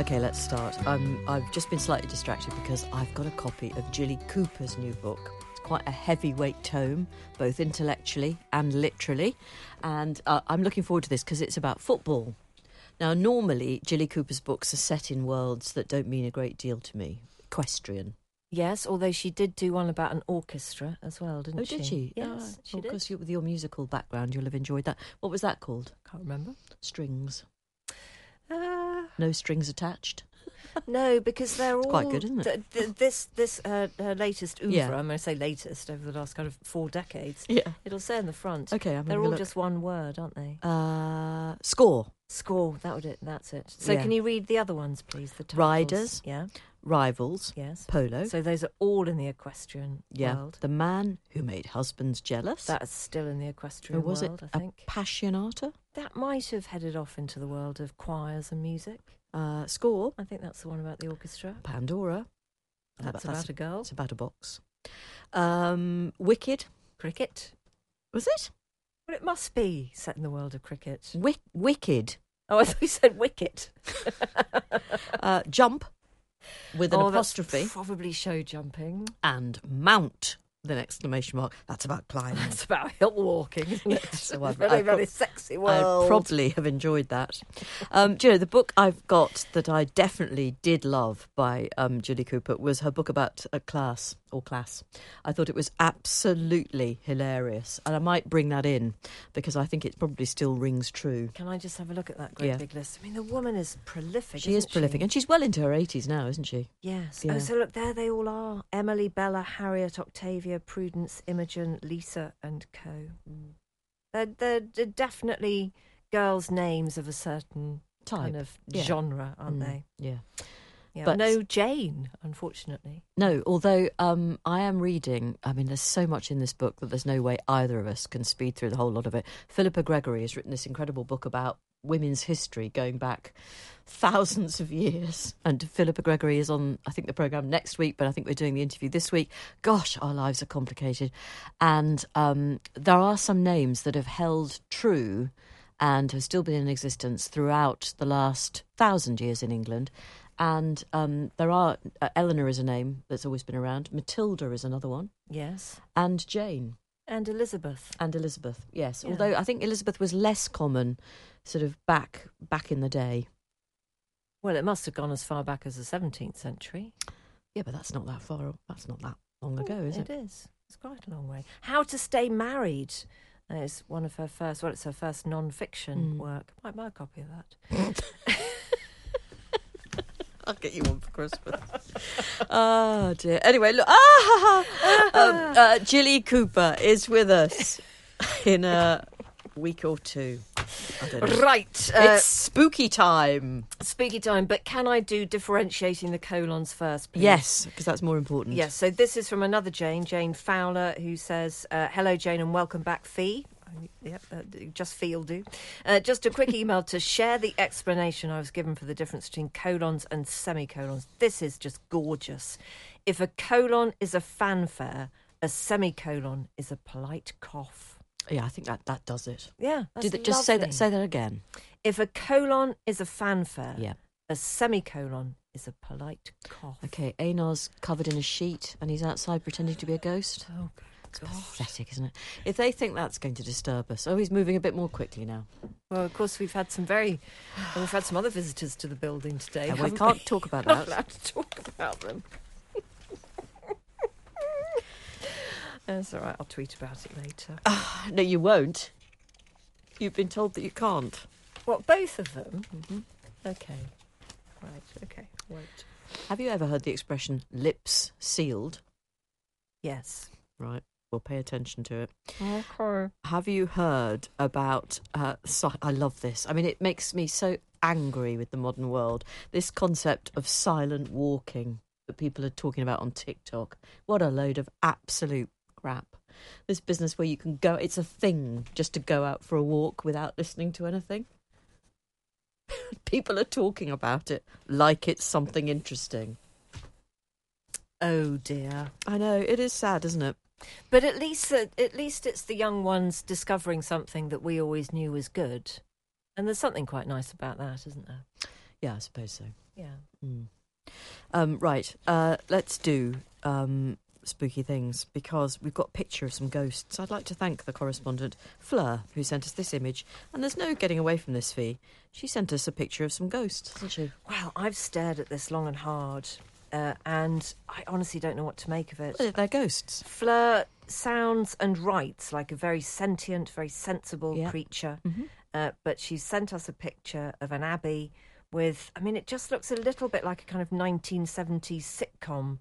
Okay, let's start. Um, I've just been slightly distracted because I've got a copy of Jilly Cooper's new book. It's quite a heavyweight tome, both intellectually and literally. And uh, I'm looking forward to this because it's about football. Now, normally, Jilly Cooper's books are set in worlds that don't mean a great deal to me. Equestrian. Yes, although she did do one about an orchestra as well, didn't Oh, she? Oh, did she? Yes, Oh, she well, did. Because you, with your musical background, you'll have enjoyed that. What was that called? Can't remember. Strings. Uh, No strings attached. no, because they're all quite good, isn't it? th- th- this this uh, her latest oeuvre. Yeah. I'm going to say latest over the last kind of four decades. Yeah. It'll say in the front. Okay, I'm They're all just one word, aren't they? Uh, score. Score. That would it. That's it. So Yeah. can you read the other ones, please? The titles? Riders. Yeah. Rivals. Yes. Polo. So those are all in the equestrian yeah. world. The man who made husbands jealous. That's still in the or equestrian was world, it I think. Appassionata? That might have headed off into the world of choirs and music. Uh, score. I think that's the one about the orchestra. Pandora. That's about a girl. It's about a box. Um, Wicked. Cricket. Was it? Well, it must be set in the world of cricket. Wick Wicked. Oh, I thought you said wicket. Uh, jump with an oh, that's apostrophe. Probably show jumping. And mount with an exclamation mark. That's about climbing. It's about hill walking, isn't it? So I've- very, prob- sexy I probably have enjoyed that. Um, do you know, the book I've got that I definitely did love by um, Jilly Cooper was her book about a class or class. I thought it was absolutely hilarious. And I might bring that in because I think it probably still rings true. Can I just have a look at that great Yeah. big list? I mean, the woman is prolific. She is prolific. And she's well into her 80s now, isn't she? Yes. Yeah. Oh, so look, there they all are: Emily, Bella, Harriet, Octavia, Prudence, Imogen, Lisa, and Co. Mm. They're, they're, they're definitely girls' names of a certain Type. kind of yeah. genre, aren't Mm, they? Yeah. Yeah. But- no Jane, unfortunately. No, although um, I am reading, I mean, there's so much in this book that there's no way either of us can speed through the whole lot of it. Philippa Gregory has written this incredible book about women's history going back thousands of years. And Philippa Gregory is on, I think, the programme next week, but I think we're doing the interview this week. Gosh, our lives are complicated. And um, there are some names that have held true and have still been in existence throughout the last thousand years in England. And um, there are, uh, Eleanor is a name that's always been around, Matilda is another one, Yes. and Jane, And Elizabeth. and Elizabeth, yes. Yeah. Although I think Elizabeth was less common sort of back back in the day. Well, it must have gone as far back as the 17th century. Yeah, but that's not that far, that's not that long ago, is it? It is. It's quite a long way. How to Stay Married is one of her first, well, it's her first non fiction Mm. work. Might buy a copy of that. I'll get you one for Christmas. oh dear. Anyway, look. Ah, um, uh, Jilly Cooper is with us in a week or two. I don't know. Right. Uh, it's spooky time. spooky time, but can I do differentiating the colons first, please? Yes, because that's more important. Yes, so this is from another Jane, Jane Fowler, who says, uh, Hello, Jane, and welcome back, Fi. Yep, uh, just Fi will do. Uh, just a quick email to share the explanation I was given for the difference between colons and semicolons. This is just gorgeous. If a colon is a fanfare, a semicolon is a polite cough. Yeah, I think that, that does it. Yeah, that's Did it, just say that. Say that again. If a colon is a fanfare, Yeah. a semicolon is a polite cough. Okay. Einar's covered in a sheet and he's outside pretending to be a ghost. Oh, It's God. pathetic, isn't it? If they think that's going to disturb us, oh, he's moving a bit more quickly now. Well, of course, we've had some very, well, we've had some other visitors to the building today. Yeah, we can't talk about Not that. allowed to talk about them. That's all right. I'll tweet about it later. No, you won't. You've been told that you can't. What? Both of them? Mm-hmm. Okay. Right. Okay. Wait. Have you ever heard the expression "lips sealed"? Yes. Right. We'll pay attention to it. Okay. Have you heard about? Uh, I love this. I mean, it makes me so angry with the modern world. This concept of silent walking that people are talking about on TikTok. What a load of absolute crap. This business where you can go, it's a thing just to go out for a walk without listening to anything. people are talking about it like it's something interesting. Oh dear. I know, it is sad, isn't it? But at least uh, at least it's the young ones discovering something that we always knew was good. And there's something quite nice about that, isn't there? Yeah, I suppose so. Yeah. Mm. Um, right, uh, let's do um, spooky things because we've got a picture of some ghosts. I'd like to thank the correspondent, Fleur, who sent us this image. And there's no getting away from this Fi. She sent us a picture of some ghosts, hasn't she? Well, I've stared at this long and hard, uh, and I honestly don't know what to make of it. Well, they're ghosts. Fleur sounds and writes like a very sentient, very sensible Yeah. creature, Mhm. uh, but she's sent us a picture of an abbey with, I mean, it just looks a little bit like a kind of 1970s sitcom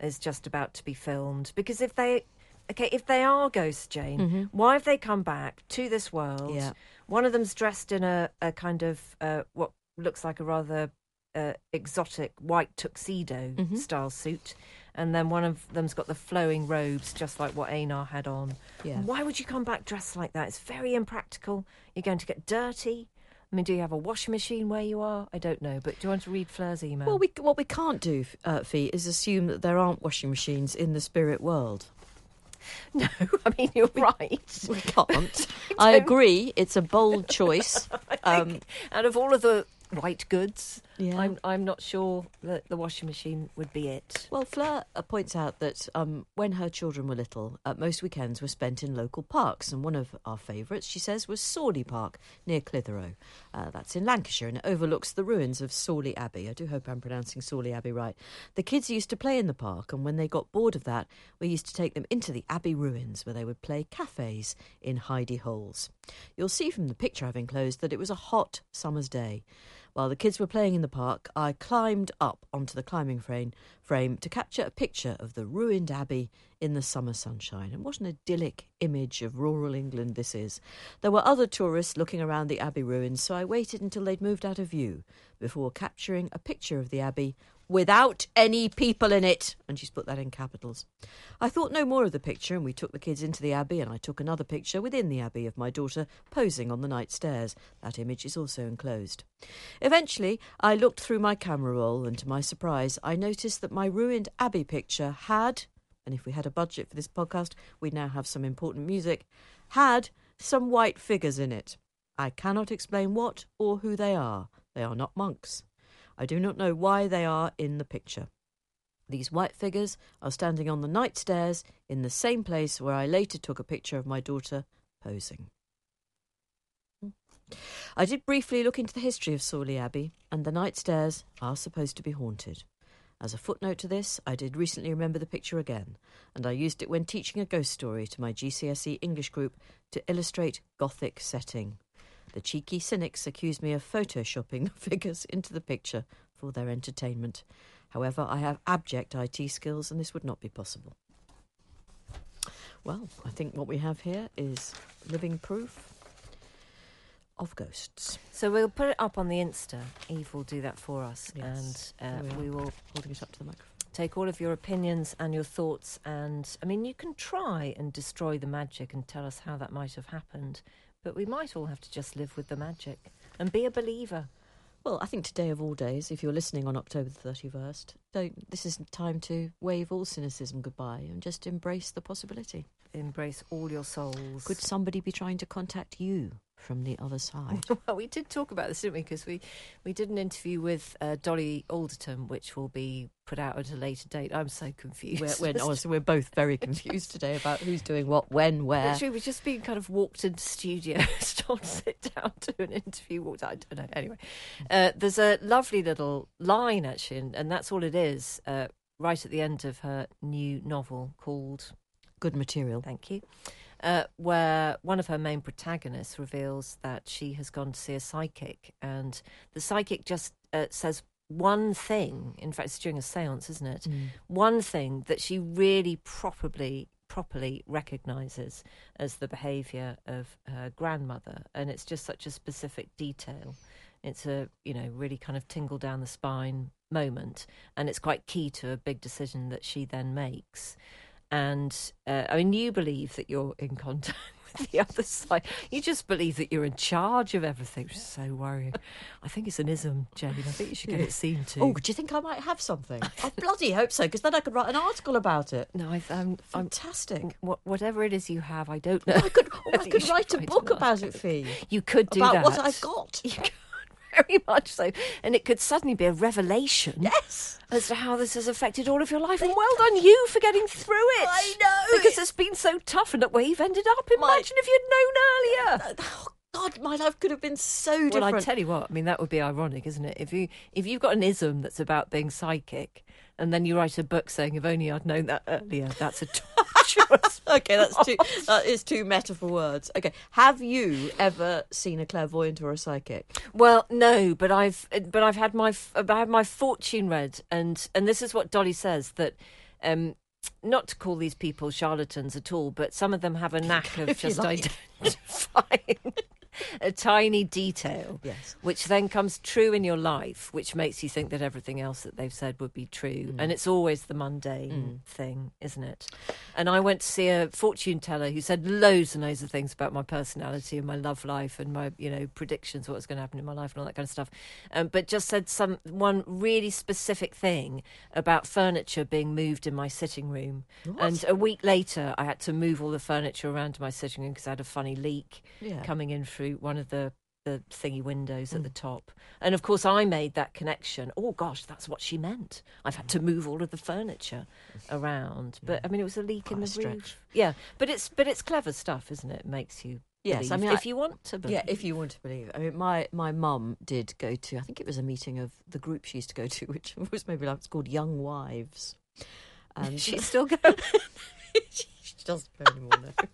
is just about to be filmed. Because if they, okay, if they are ghosts, Jane, why have they come back to this world? Yeah. One of them's dressed in a, a kind of uh, what looks like a rather uh, exotic white tuxedo style suit, and then one of them's got the flowing robes, just like what Einar had on. Yeah. Why would you come back dressed like that? It's very impractical. You're going to get dirty. I mean, do you have a washing machine where you are? I don't know, but do you want to read Fleur's email? Well, we, what we can't do, uh, Fi, is assume that there aren't washing machines in the spirit world. no, I mean you're right. We can't. I agree. It's a bold choice. Um, Out of all of the white goods, Yeah. I'm I'm not sure that the washing machine would be it. Well, Fleur uh, points out that um, when her children were little, uh, most weekends were spent in local parks, and one of our favourites, she says, was Sawley Park near Clitheroe. Uh, that's in Lancashire, and it overlooks the ruins of Sawley Abbey. I do hope I'm pronouncing Sawley Abbey right. The kids used to play in the park, and when they got bored of that, we used to take them into the Abbey ruins, where they would play cafes in hidey holes. You'll see from the picture I've enclosed that it was a hot summer's day. While the kids were playing in the park, I climbed up onto the climbing frame, frame to capture a picture of the ruined abbey in the summer sunshine. And what an idyllic image of rural England this is. There were other tourists looking around the abbey ruins, so I waited until they'd moved out of view before capturing a picture of the abbey without any people in it. And she's put that in capitals. I thought no more of the picture, and we took the kids into the abbey, and I took another picture within the abbey of my daughter posing on the night stairs. That image is also enclosed. Eventually, I looked through my camera roll, and to my surprise, I noticed that my ruined abbey picture had, and if we had a budget for this podcast, we'd now have some important music, had some white figures in it. I cannot explain what or who they are. They are not monks. I do not know why they are in the picture. These white figures are standing on the night stairs in the same place where I later took a picture of my daughter posing. I did briefly look into the history of Sawley Abbey, and the night stairs are supposed to be haunted. As a footnote to this, I did recently remember the picture again, and I used it when teaching a ghost story to my GCSE English group to illustrate Gothic setting. The cheeky cynics accused me of photoshopping the figures into the picture for their entertainment. However, I have abject IT skills, and this would not be possible. Well, I think what we have here is living proof of ghosts. So we'll put it up on the Insta. Eve will do that for us, Yes, and uh, we we will Holding it up to the microphone. take all of your opinions and your thoughts. And I mean, you can try and destroy the magic and tell us how that might have happened, but we might all have to just live with the magic and be a believer. Well, I think today of all days, if you're listening on October the 31st, don't, this is time to wave all cynicism goodbye and just embrace the possibility. Embrace all your souls. Could somebody be trying to contact you from the other side? Well, we did talk about this, didn't we? Because we, we did an interview with uh, Dolly Alderton, which will be put out at a later date. I'm so confused. we're, we're, honestly, we're both very confused today about who's doing what, when, where. Literally, we've just been kind of walked into studio, told to sit down to an interview. Walked, I don't know. Anyway, uh, there's a lovely little line actually, and, and that's all it is. Uh, right at the end of her new novel called Good material. Thank you. Uh, where one of her main protagonists reveals that she has gone to see a psychic, and the psychic just uh, says one thing. In fact, it's during a séance, isn't it? Mm. One thing that she really properly properly recognizes as the behavior of her grandmother and it's just such a specific detail it's a you know really kind of tingle down the spine moment and it's quite key to a big decision that she then makes and uh, i mean you believe that you're in contact with the other side you just believe that you're in charge of everything which is so worrying i think it's an ism jane i think you should get it seen to Oh, do you think I might have something? I bloody hope so, because then I could write an article about it. no I, I'm, I'm Fantastic. Whatever it is you have, I don't know. I could, or I could write a book about it. Fi. You could do about that. what I've got. Very much so, and it could suddenly be a revelation Yes. as to how this has affected all of your life. And well done you for getting through it. I know. because it's been so tough, and look where you've ended up. My- Imagine if you'd known earlier. Uh, oh, God, my life could have been so different. Well. I tell you what, I mean that would be ironic, isn't it? If you if you've got an ism that's about being psychic, and then you write a book saying, "If only I'd known that earlier," that's a torturous. okay, that's too. That is too meta for words. Okay, have you ever seen a clairvoyant or a psychic? Well, no, but I've but I've had my f- I had my fortune read, and and this is what Dolly says that. Um, not to call these people charlatans at all, but some of them have a knack of just like. identifying a tiny detail, Yes. which then comes true in your life, which makes you think that everything else that they've said would be true. And it's always the mundane thing, isn't it? And I went to see a fortune teller who said loads and loads of things about my personality and my love life and my, you know, predictions, what was going to happen in my life and all that kind of stuff. Um, but just said some one really specific thing about furniture being moved in my sitting room. And a week later, I had to move all the furniture around my sitting room because I had a funny leak Yeah. coming in through one of the the thingy windows at the mm. top. And of course, I made that connection. Oh gosh, that's what she meant. I've had to move all of the furniture around. But I mean, it was a leak in the roof. stretch. Yeah, but it's but it's clever stuff, isn't it? It makes you Yes, I mean, if I- you want to believe. Yeah, if you want to believe. I mean, my my mum did go to. I think it was a meeting of the group she used to go to, which was maybe like it's called Young Wives. And she's still going. she doesn't go anymore. No.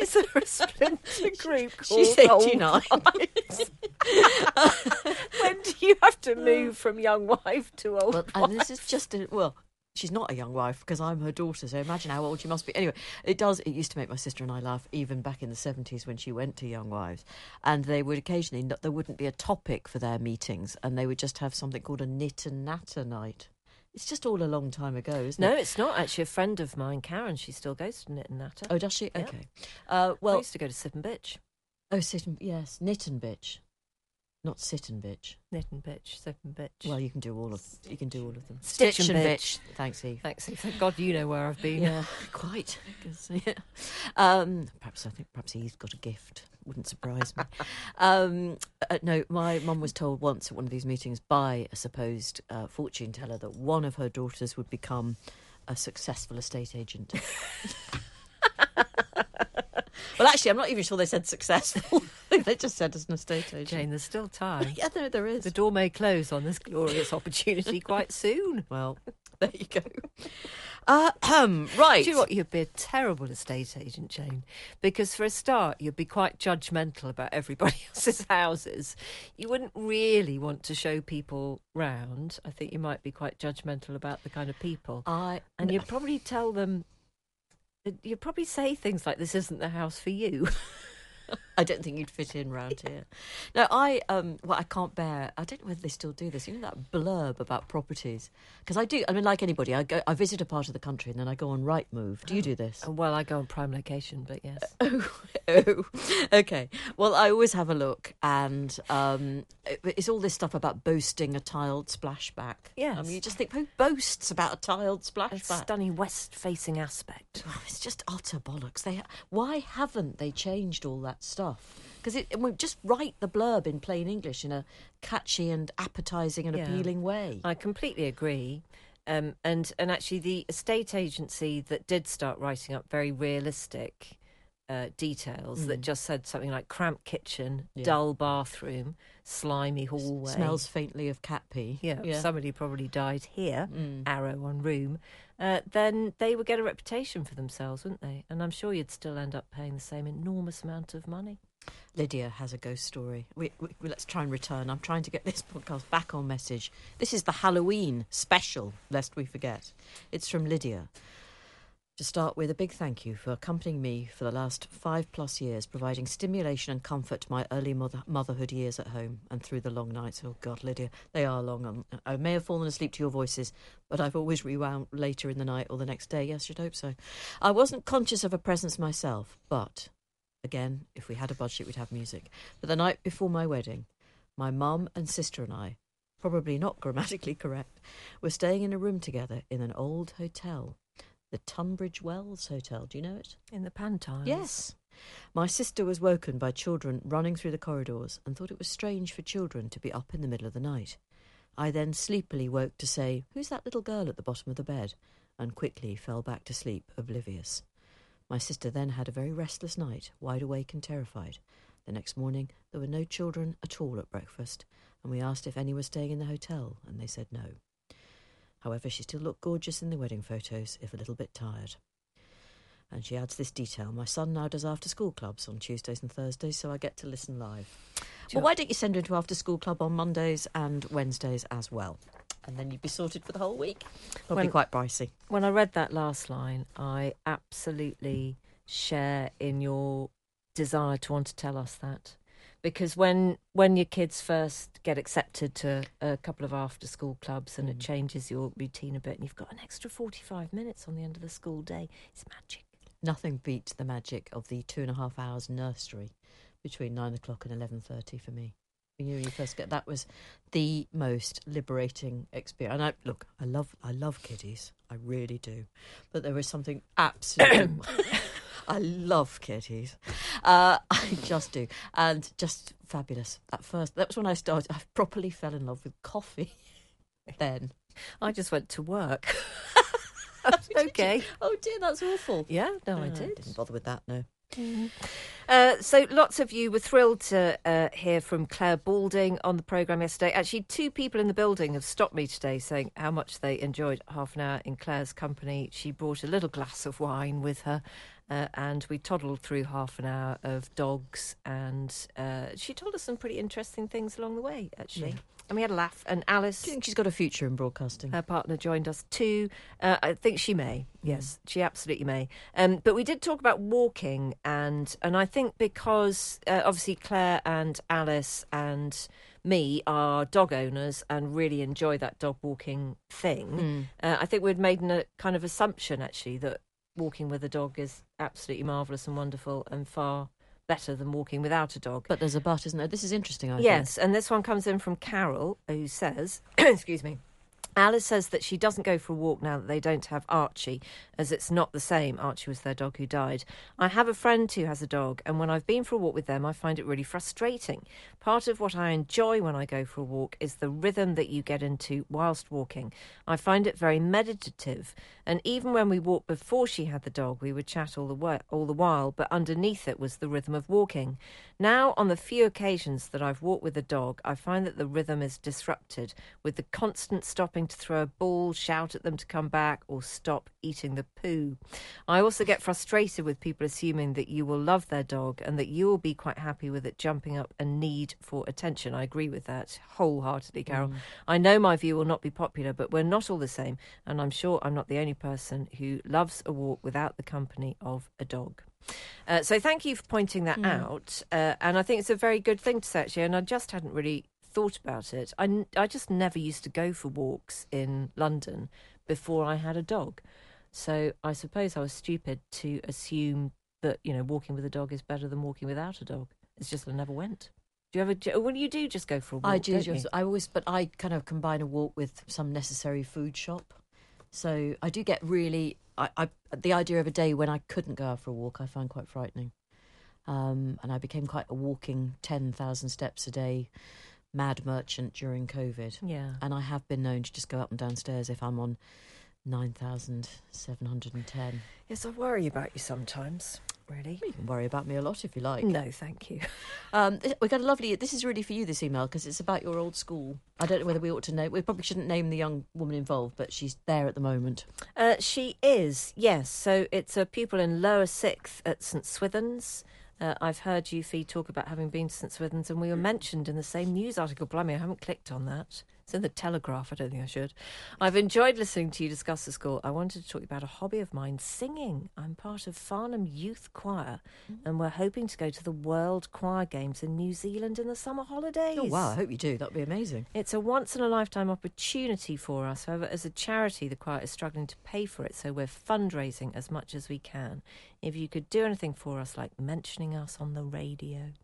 Is, there a splinter group called She's Old eighty nine. Wives? when do you have to mm. move from young wife to old well, wife? and this is just a, well. She's not a young wife because I'm her daughter, so imagine how old she must be. Anyway, it does. It used to make my sister and I laugh, even back in the seventies when she went to Young Wives, and they would occasionally there wouldn't be a topic for their meetings, and they would just have something called a knit and natter night. It's just all a long time ago, isn't No, it? No, it's not actually a friend of mine, Karen. She still goes to Knit and Natter. Oh, does she? Yeah. Okay. Uh, I well, used to go to Sip and Bitch. oh, sit and yes, knit and bitch, not sit and bitch. Knit and Bitch, Sip and Bitch. Well, you can do all of you can do all of them. Stitch and bitch. Thanks, Eve. Thanks. Eve. Thank God you know where I've been. Yeah, quite. yeah. Um, perhaps I think perhaps he's got a gift. Wouldn't surprise me. um, uh, no, my mum was told once at one of these meetings by a supposed uh, fortune teller that one of her daughters would become a successful estate agent. well, actually, I'm not even sure they said successful. they just said as an estate agent. Jane, there's still time. Yeah, there, there is. The door may close on this glorious opportunity quite soon. Well, there you go. Uh, right. Do you know what? You'd be a terrible estate agent, Jane, because for a start, you'd be quite judgmental about everybody else's houses. You wouldn't really want to show people round. I think you might be quite judgmental about the kind of people. I And you'd probably tell them, you'd probably say things like, this isn't the house for you. I don't think you'd fit in round here. No, I um, well, I can't bear. I don't know whether they still do this. You know that blurb about properties because I do. I mean, like anybody, I go, I visit a part of the country and then I go on Rightmove. Do you do this? well, I go on prime location, but yes. Oh, oh, okay. Well, I always have a look, and um, it- it's all this stuff about boasting a tiled splashback. Yes. I mean, you just think who boasts about a tiled A splashback? stunning west-facing aspect. Oh, it's just utter bollocks. They why haven't they changed all that stuff? Because it we just write the blurb in plain English in a catchy and appetising and Yeah. appealing way. I completely agree. Um, and and actually, the estate agency that did start writing up very realistic uh, details that just said something like cramped kitchen, Mm. Yeah. dull bathroom, slimy hallway. Smells faintly of cat pee. Yeah, somebody probably died here. Mm. Arrow on room. Uh, then they would get a reputation for themselves, wouldn't they? And I'm sure you'd still end up paying the same enormous amount of money. Lydia has a ghost story. We, we, let's try and return. I'm trying to get this podcast back on message. This is the Halloween special, lest we forget. It's from Lydia. To start with, a big thank you for accompanying me for the last five plus years, providing stimulation and comfort to my early mother- motherhood years at home and through the long nights. Oh, God, Lydia, they are long. I may have fallen asleep to your voices, but I've always rewound later in the night or the next day. Yes, you'd hope so. I wasn't conscious of a presence myself, but Again, if we had a budget, we'd have music. But the night before my wedding, my mum and sister and I, probably not grammatically correct, were staying in a room together in an old hotel, the Tunbridge Wells Hotel. Do you know it? In the Pantiles? Yes. My sister was woken by children running through the corridors and thought it was strange for children to be up in the middle of the night. I then sleepily woke to say, Who's that little girl at the bottom of the bed? and quickly fell back to sleep, oblivious. My sister then had a very restless night, wide awake and terrified. The next morning, there were no children at all at breakfast, and we asked if any were staying in the hotel, and they said no. However, she still looked gorgeous in the wedding photos, if a little bit tired. And she adds this detail My son now does after school clubs on Tuesdays and Thursdays, so I get to listen live. Well, why don't you send her into after school club on Mondays and Wednesdays as well? and then you'd be sorted for the whole week. Probably when, quite pricey. When I read that last line, I absolutely share in your desire to want to tell us that. Because when when your kids first get accepted to a couple of after school clubs and mm. it changes your routine a bit and you've got an extra 45 minutes on the end of the school day, it's magic. Nothing beats the magic of the two and a half hours nursery between nine o'clock and 11.30 for me you when you first get that was the most liberating experience. And I look, I love I love kiddies, I really do, but there was something absolutely. I love kitties. Uh, I just do. And just fabulous. At first, that was when I started. I properly fell in love with coffee then. I just went to work. okay. Oh dear, that's awful. Yeah, no, I did. Didn't bother with that, no. Mm-hmm. Uh, so, lots of you were thrilled to uh, hear from Clare Balding on the programme yesterday. Actually, two people in the building have stopped me today saying how much they enjoyed half an hour in Clare's company. She brought a little glass of wine with her, uh, and we toddled through half an hour of dogs, and uh, she told us some pretty interesting things along the way, actually. Yeah and we had a laugh. And Alice, do you think she's got a future in broadcasting? Her partner joined us too. Uh, I think she may. Yes, mm. she absolutely may. Um, but we did talk about walking, and and I think because uh, obviously Clare and Alice and me are dog owners and really enjoy that dog walking thing. Mm. Uh, I think we'd made a kind of assumption actually that walking with a dog is absolutely marvelous and wonderful and far better than walking without a dog. But there's a but, isn't there? This is interesting, I Yes, think. and this one comes in from Carol, who says, excuse me, Alice says that she doesn't go for a walk now that they don't have Archie, as it's not the same. Archie was their dog who died. I have a friend who has a dog, and when I've been for a walk with them, I find it really frustrating. Part of what I enjoy when I go for a walk is the rhythm that you get into whilst walking. I find it very meditative, and even when we walked before she had the dog, we would chat all the, all the while, but underneath it was the rhythm of walking. Now, on the few occasions that I've walked with a dog, I find that the rhythm is disrupted with the constant stopping to throw a ball, shout at them to come back, or stop eating the poo. I also get frustrated with people assuming that you will love their dog and that you will be quite happy with it jumping up and need for attention. I agree with that wholeheartedly, Carol. Mm. I know my view will not be popular, but we're not all the same, and I'm sure I'm not the only person who loves a walk without the company of a dog. Uh, so thank you for pointing that mm. out. Uh, and I think it's a very good thing to say, actually. And I just hadn't really thought about it. I, I just never used to go for walks in London before I had a dog. So I suppose I was stupid to assume that, you know, walking with a dog is better than walking without a dog. It's just I never went. Do you ever? When you do, just go for a walk. I do. Just, I always, but I kind of combine a walk with some necessary food shop. So I do get really I, I, the idea of a day when I couldn't go out for a walk, I find quite frightening. Um, and I became quite a walking 10,000 steps a day mad merchant during COVID. Yeah. And I have been known to just go up and downstairs if I'm on 9,710. Yes, I worry about you sometimes really. You can worry about me a lot if you like. No, thank you. Um, we got a lovely. This is really for you. This email because it's about your old school. I don't know whether we ought to name. We probably shouldn't name the young woman involved, but she's there at the moment. Uh, she is. Yes. So it's a pupil in lower sixth at St Swithun's. Uh, I've heard you, Fi, talk about having been to St Swithun's, and we were mentioned in the same news article. Blimey, I haven't clicked on that. It's in the Telegraph. I don't think I should. I've enjoyed listening to you discuss the school. I wanted to talk about a hobby of mine, singing. I'm part of Farnham Youth Choir, mm. and we're hoping to go to the World Choir Games in New Zealand in the summer holidays. Oh wow! I hope you do. That'd be amazing. It's a once in a lifetime opportunity for us. However, as a charity, the choir is struggling to pay for it, so we're fundraising as much as we can. If you could do anything for us, like mentioning us on the radio,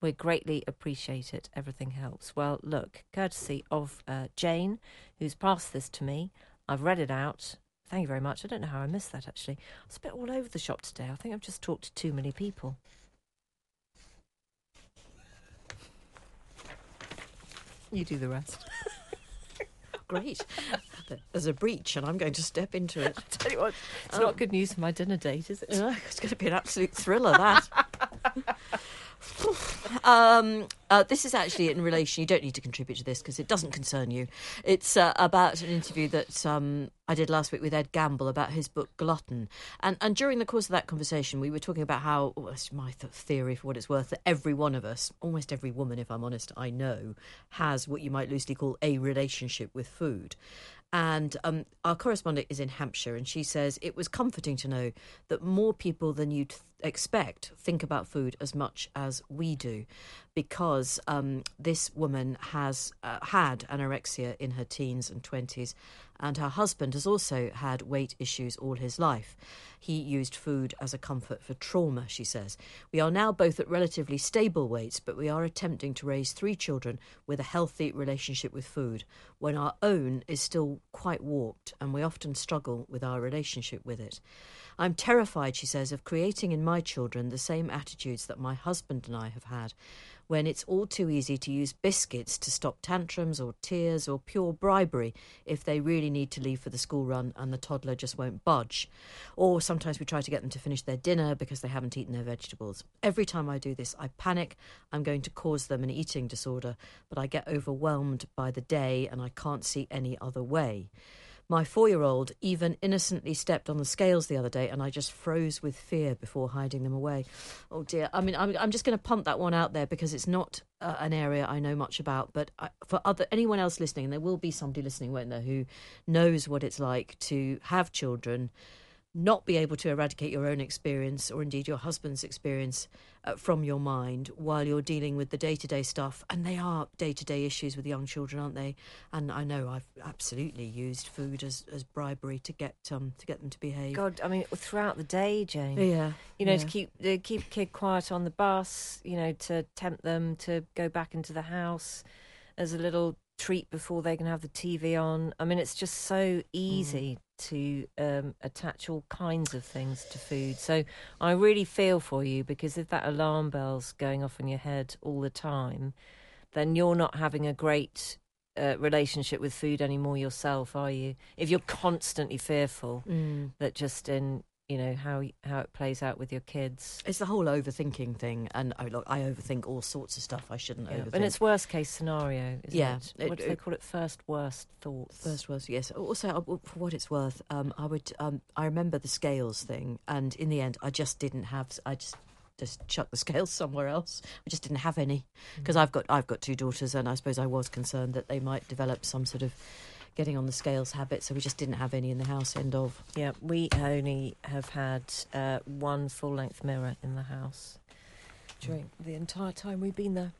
we greatly appreciate it. Everything helps. Well, look, courtesy of uh, Jane, who's passed this to me, I've read it out. Thank you very much. I don't know how I missed that actually. I was a bit all over the shop today. I think I've just talked to too many people. You do the rest. Great. There's a breach, and I'm going to step into it. I tell you what, it's not good news for my dinner date, is it? Uh, it's going to be an absolute thriller, that. Um, uh, this is actually in relation. You don't need to contribute to this because it doesn't concern you. It's uh, about an interview that um, I did last week with Ed Gamble about his book Glutton, and and during the course of that conversation, we were talking about how well, it's my th- theory, for what it's worth, that every one of us, almost every woman, if I'm honest, I know, has what you might loosely call a relationship with food. And um, our correspondent is in Hampshire, and she says it was comforting to know that more people than you'd expect think about food as much as we do, because um, this woman has uh, had anorexia in her teens and 20s, and her husband has also had weight issues all his life. He used food as a comfort for trauma, she says. We are now both at relatively stable weights, but we are attempting to raise three children with a healthy relationship with food when our own is still quite warped and we often struggle with our relationship with it. I'm terrified, she says, of creating in my children the same attitudes that my husband and I have had when it's all too easy to use biscuits to stop tantrums or tears or pure bribery if they really need to leave for the school run and the toddler just won't budge. Or sometimes we try to get them to finish their dinner because they haven't eaten their vegetables. Every time I do this, I panic I'm going to cause them an eating disorder, but I get overwhelmed by the day and I can't see any other way. My four year old even innocently stepped on the scales the other day and I just froze with fear before hiding them away. Oh dear. I mean, I'm, I'm just going to pump that one out there because it's not uh, an area I know much about. But I, for other anyone else listening, and there will be somebody listening, won't there, who knows what it's like to have children not be able to eradicate your own experience or indeed your husband's experience uh, from your mind while you're dealing with the day-to-day stuff and they are day-to-day issues with young children aren't they and i know i've absolutely used food as, as bribery to get um to get them to behave God, I mean, throughout the day, Jane. yeah You know, yeah. to keep the keep a kid quiet on the bus. You know, to tempt them to go back into the house as a little treat before they can have the TV on. I mean, it's just so easy to um, attach all kinds of things to food. So I really feel for you because if that alarm bell's going off in your head all the time, then you're not having a great uh, relationship with food anymore yourself, are you? If you're constantly fearful Mm. that just in you know how how it plays out with your kids. it's the whole overthinking thing and oh, look i overthink all sorts of stuff i shouldn't Yeah. overthink And it's worst case scenario, isn't Yeah, it? it- What do they it- call it? First worst thoughts. First worst. yes. Also, uh, for what it's worth, um, I would. Um, I remember the scales thing, and in the end, I just didn't have. I just just chucked the scales somewhere else. I just didn't have any because I've got I've got two daughters, and I suppose I was concerned that they might develop some sort of getting on the scales habit. So we just didn't have any in the house. End of. Yeah, we only have had uh, one full length mirror in the house during the entire time we've been there.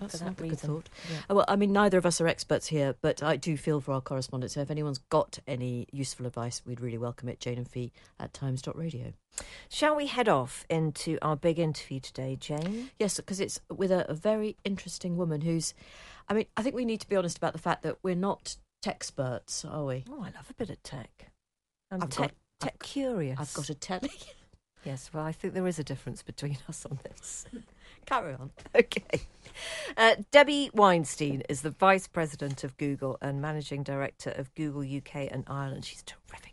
That's that a good thought. Yeah. Uh, Well, I mean, neither of us are experts here, but I do feel for our correspondents. So if anyone's got any useful advice, we'd really welcome it. Jane and Fi at times.radio. Shall we head off into our big interview today, Jane? Yes, because it's with a, a very interesting woman who's. I mean, I think we need to be honest about the fact that we're not experts, are we? Oh, I love a bit of tech. I'm I've tech, got- tech curious. I've got a telly. Yes, well, I think there is a difference between us on this. Carry on. Okay. Uh, Debbie Weinstein is the Vice President of Google and Managing Director of Google UK and Ireland. She's important.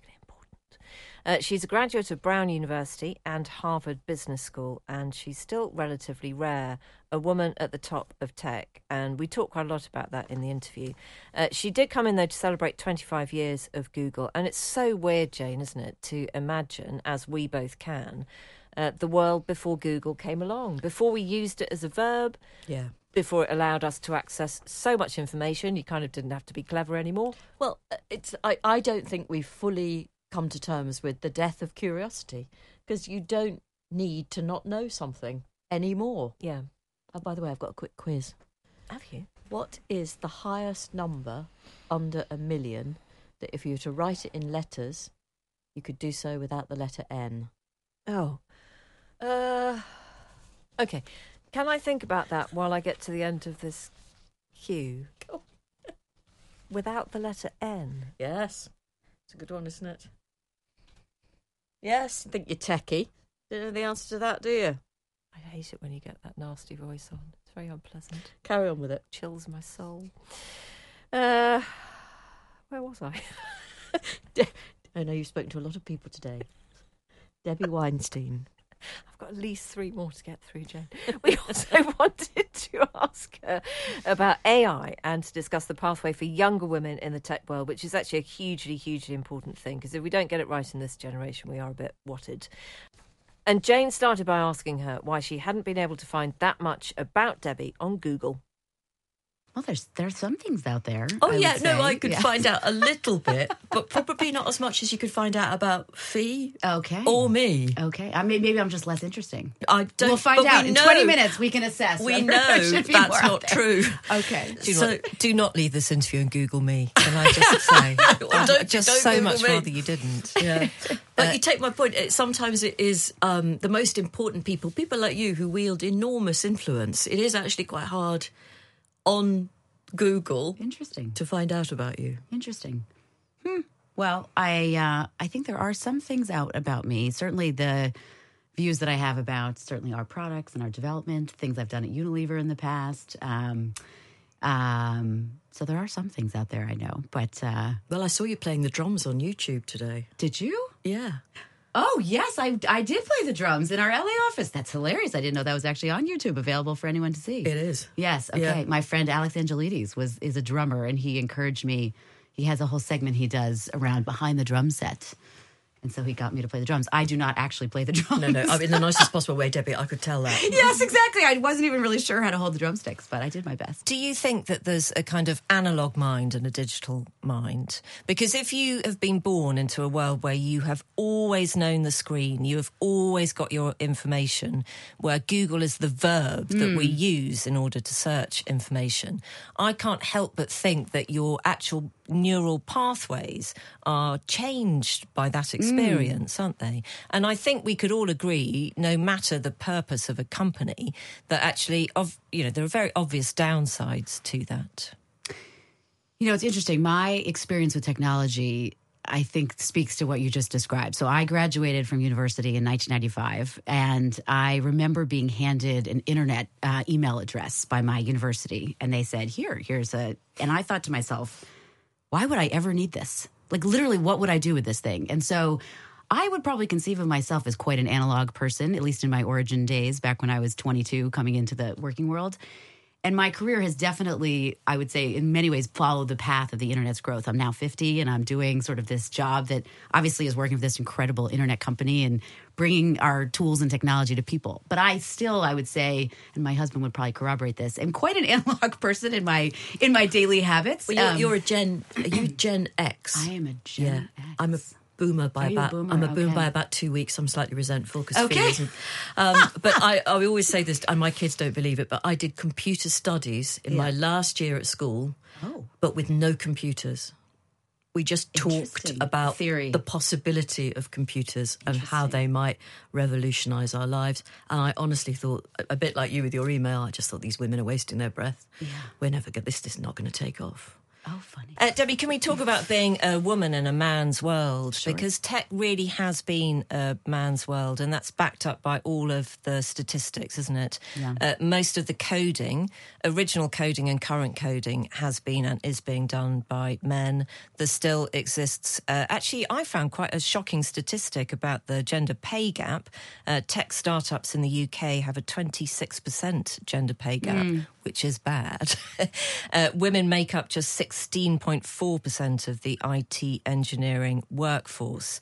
Uh, she's a graduate of Brown University and Harvard Business School, and she's still relatively rare, a woman at the top of tech. And we talked quite a lot about that in the interview. Uh, she did come in, though, to celebrate 25 years of Google. And it's so weird, Jane, isn't it, to imagine, as we both can, uh, the world before Google came along, before we used it as a verb, Yeah. before it allowed us to access so much information. You kind of didn't have to be clever anymore. Well, uh, it's I, I don't think we've fully come to terms with the death of curiosity because you don't need to not know something anymore. Yeah. Oh, by the way, I've got a quick quiz. Have you? What is the highest number under a million that if you were to write it in letters, you could do so without the letter N? Oh. Uh, okay. Can I think about that while I get to the end of this queue? Without the letter N. Yes. It's a good one, isn't it? Yes. I think you're techie. Don't know the answer to that, do you? I hate it when you get that nasty voice on. It's very unpleasant. Carry on with it. Chills my soul. Uh, where was I? I know you've spoken to a lot of people today. Debbie Weinstein. I've got at least three more to get through, Jen. We also wanted to ask her about AI and to discuss the pathway for younger women in the tech world, which is actually a hugely, hugely important thing because if we don't get it right in this generation, we are a bit watted. And Jane started by asking her why she hadn't been able to find that much about Debbie on Google. Well, there's there's some things out there. Oh I yeah, would no. I could Yeah. find out a little bit, but probably not as much as you could find out about Fi Okay. or me. Okay. I mean, maybe I'm just less interesting. I don't. we'll find but we out in know- 20 minutes. We can assess. We know there should be that's not true. Okay. Do So- not, do not leave this interview and Google me. Can I just say? Well, don't- just don't so Google much me. rather you didn't. Yeah, but you take my point. It, sometimes it is um, the most important people, people like you who wield enormous influence. It is actually quite hard on Google Interesting. to find out about you. Interesting. Hmm. Well, I uh, I think there are some things out about me. Certainly the views that I have about certainly our products and our development, things I've done at Unilever in the past. Um, um, so there are some things out there I know. But uh, Well, I saw you playing the drums on YouTube today. did you? Yeah. Oh yes, I I did play the drums in our LA office. That's hilarious. I didn't know that was actually on YouTube, available for anyone to see. It is. Yes. Okay. Yeah. My friend Alex Angelides was is a drummer, and he encouraged me. He has a whole segment he does around behind the drum set, and so he got me to play the drums. I do not actually play the drums. No, no. In the nicest possible way, Debbie. I could tell that. yes, exactly. I wasn't even really sure how to hold the drumsticks, but I did my best. Do you think that there's a kind of analog mind and a digital mind? Because if you have been born into a world where you have always known the screen, you have always got your information, where Google is the verb that we hmm. use in order to search information, I can't help but think that your actual neural pathways are changed by that hmm. experience, aren't they? And I think we could all agree, no matter the purpose of a company, that actually, of you know, there are very obvious downsides to that. You know, it's interesting. My experience with technology, I think, speaks to what you just described. So I graduated from university in 1995, and I remember being handed an internet uh, email address by my university, and they said, "Here, here's a." And I thought to myself, "Why would I ever need this? Like, literally, what would I do with this thing?" And so. I would probably conceive of myself as quite an analog person, at least in my origin days, back when I was 22, coming into the working world. And my career has definitely, I would say, in many ways, followed the path of the internet's growth. I'm now 50 and I'm doing sort of this job that obviously is working for this incredible internet company and bringing our tools and technology to people. But I still, I would say, and my husband would probably corroborate this, am quite an analog person in my in my daily habits. Well, you're, Um, you're a Gen. You Gen X? I am a Gen yeah. X. I'm a boomer by Are you a about. boomer? I'm a boomer Okay. by about two weeks. I'm slightly resentful because Okay. isn't. Um, but I, I always say this, and my kids don't believe it. But I did computer studies in my last year at school, Oh. but with no computers. We just talked about Theory. the possibility of computers and how they might revolutionise our lives. And I honestly thought, a- bit like you with your email, I just thought these women are wasting their breath. We're never going. This is not going to take off. Oh, funny. Uh, Debbie, can we talk about being a woman in a man's world? Because tech really has been a man's world, and that's backed up by all of the statistics, isn't it? Yeah. Uh, most of the coding, original coding and current coding, has been and is being done by men. There still exists. Uh, actually, I found quite a shocking statistic about the gender pay gap. Uh, tech startups in the UK have a 26% gender pay gap, which is bad. uh, women make up just 16.4% of the IT engineering workforce.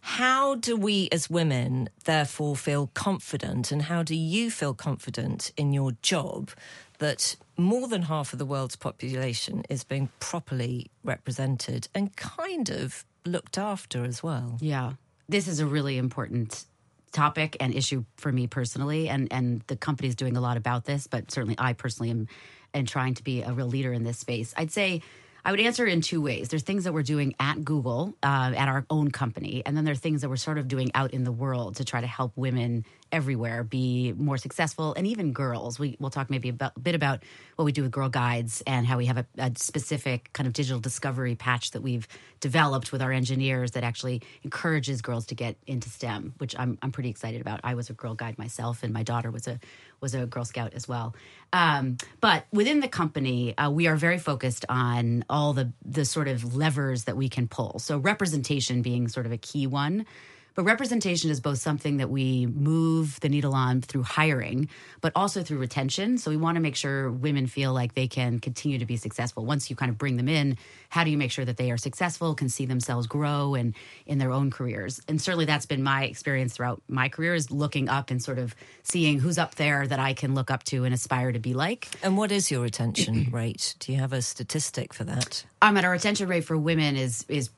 How do we as women therefore feel confident, and how do you feel confident in your job that more than half of the world's population is being properly represented and kind of looked after as well? Yeah. This is a really important topic and issue for me personally and and the company is doing a lot about this but certainly I personally am and trying to be a real leader in this space. I'd say I would answer in two ways. There's things that we're doing at Google, uh, at our own company, and then there are things that we're sort of doing out in the world to try to help women everywhere be more successful, and even girls. We, will talk maybe about, a bit about what we do with Girl Guides and how we have a, a, specific kind of digital discovery patch that we've developed with our engineers that actually encourages girls to get into STEM, which I'm, I'm pretty excited about. I was a Girl Guide myself, and my daughter was a was a Girl Scout as well. Um, but within the company, uh, we are very focused on all the the sort of levers that we can pull. So representation being sort of a key one. But representation is both something that we move the needle on through hiring, but also through retention. So we want to make sure women feel like they can continue to be successful. Once you kind of bring them in, how do you make sure that they are successful, can see themselves grow and in their own careers? And certainly that's been my experience throughout my career is looking up and sort of seeing who's up there that I can look up to and aspire to be like. And what is your retention rate? Do you have a statistic for that? Um, at our retention rate for women is is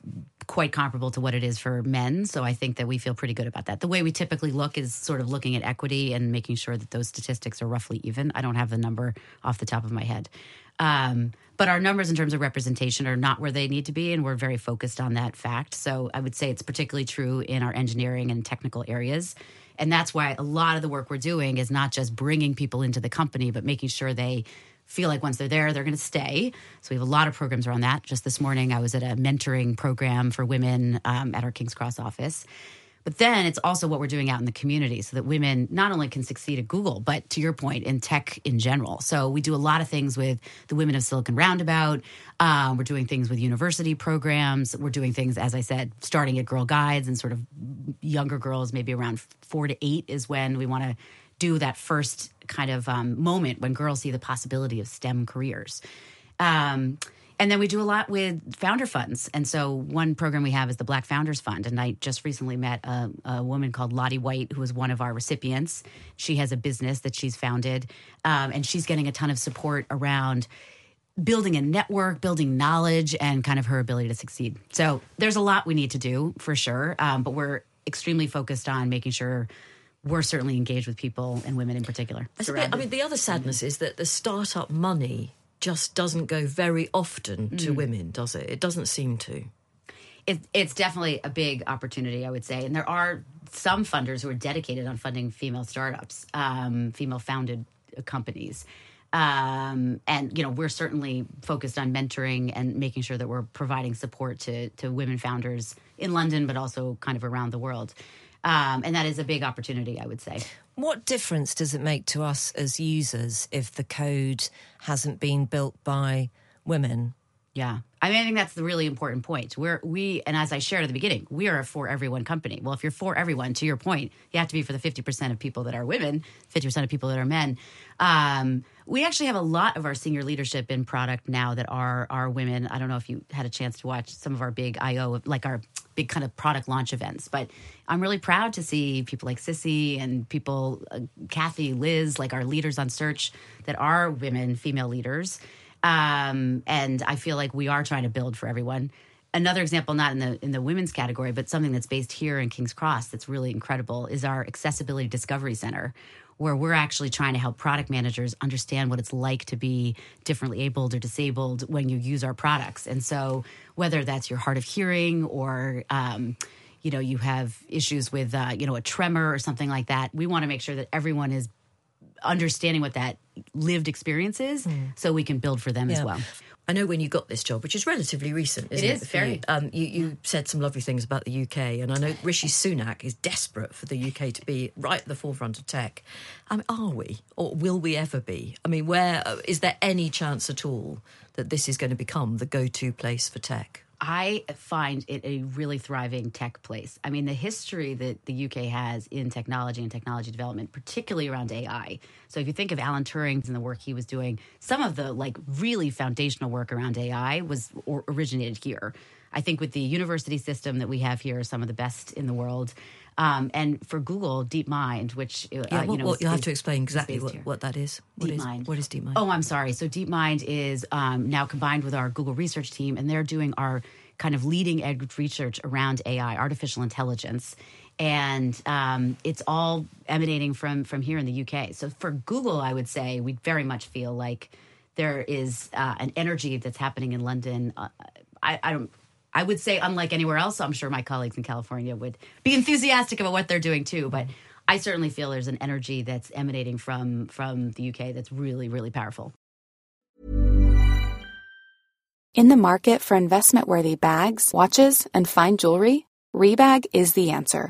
quite comparable to what it is for men. So I think that we feel pretty good about that. The way we typically look is sort of looking at equity and making sure that those statistics are roughly even. I don't have the number off the top of my head. Um, but our numbers in terms of representation are not where they need to be, and we're very focused on that fact. So I would say it's particularly true in our engineering and technical areas. And that's why a lot of the work we're doing is not just bringing people into the company, but making sure they feel like once they're there, they're going to stay. So we have a lot of programs around that. Just this morning, I was at a mentoring program for women um, at our King's Cross office. But then it's also what we're doing out in the community so that women not only can succeed at Google, but to your point, in tech in general. So we do a lot of things with the Women of Silicon Roundabout. Um, we're doing things with university programs. We're doing things, as I said, starting at Girl Guides and sort of younger girls, maybe around four to eight is when we want to do that first kind of um, moment when girls see the possibility of STEM careers. Um, and then we do a lot with founder funds. And so one program we have is the Black Founders Fund. And I just recently met a, a woman called Lottie White, who was one of our recipients. She has a business that she's founded, um, and she's getting a ton of support around building a network, building knowledge, and kind of her ability to succeed. So there's a lot we need to do for sure. Um, but we're extremely focused on making sure we're certainly engaged with people and women in particular. Bit, I mean, the other sadness is that the startup money just doesn't go very often to mm. women, does it? It doesn't seem to. It, it's definitely a big opportunity, I would say. And there are some funders who are dedicated on funding female startups, um, female founded companies. Um, and you know we're certainly focused on mentoring and making sure that we're providing support to to women founders in London, but also kind of around the world. Um, and that is a big opportunity, I would say. What difference does it make to us as users if the code hasn't been built by women? Yeah. I mean, I think that's the really important point. We're, we, and as I shared at the beginning, we are a for everyone company. Well, if you're for everyone, to your point, you have to be for the 50% of people that are women, 50% of people that are men. Um, we actually have a lot of our senior leadership in product now that are, are women. I don't know if you had a chance to watch some of our big IO, like our big kind of product launch events, but I'm really proud to see people like Sissie and people, uh, Kathy, Liz, like our leaders on search that are women, female leaders. Um, and I feel like we are trying to build for everyone. Another example, not in the in the women's category, but something that's based here in King's Cross that's really incredible is our Accessibility Discovery Center, where we're actually trying to help product managers understand what it's like to be differently abled or disabled when you use our products. And so, whether that's your hard of hearing or um, you know you have issues with uh, you know a tremor or something like that, we want to make sure that everyone is understanding what that lived experience is mm. so we can build for them yeah. as well. I know when you got this job, which is relatively recent, isn't it? Is, it very. Um, you, you said some lovely things about the UK, and I know Rishi Sunak is desperate for the UK to be right at the forefront of tech. I mean, are we, or will we ever be? I mean, where is there any chance at all that this is going to become the go-to place for tech? I find it a really thriving tech place. I mean, the history that the UK has in technology and technology development, particularly around AI. So, if you think of Alan Turing and the work he was doing, some of the like really foundational work around AI was originated here. I think with the university system that we have here, some of the best in the world. Um, and for Google, DeepMind, which uh, Yeah, you well, know, well, you'll have to explain exactly what, what that is. What is DeepMind. what is DeepMind? Oh, I'm sorry. So DeepMind is um, now combined with our Google research team, and they're doing our kind of leading edge research around AI, artificial intelligence, and um, it's all emanating from from here in the UK. So for Google, I would say we very much feel like there is uh, an energy that's happening in London. Uh, I, I don't. I would say, unlike anywhere else, I'm sure my colleagues in California would be enthusiastic about what they're doing too. But mm-hmm. I certainly feel there's an energy that's emanating from from the UK that's really, really powerful. In the market for investment worthy bags, watches, and fine jewelry, Rebag is the answer.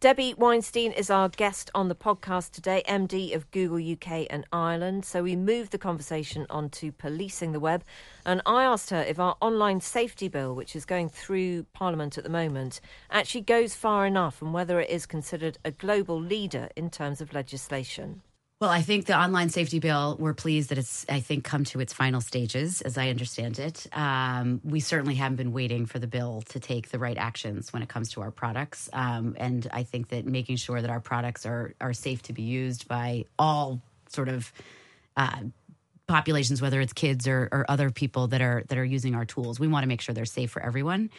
Debbie Weinstein is our guest on the podcast today, MD of Google UK and Ireland. So we moved the conversation on to policing the web. And I asked her if our online safety bill, which is going through Parliament at the moment, actually goes far enough and whether it is considered a global leader in terms of legislation. Well, I think the online safety bill, we're pleased that it's, I think, come to its final stages, as I understand it. Um, we certainly haven't been waiting for the bill to take the right actions when it comes to our products. Um, and I think that making sure that our products are, are safe to be used by all sort of uh, populations, whether it's kids or, or other people that are that are using our tools. We want to make sure they're safe for everyone.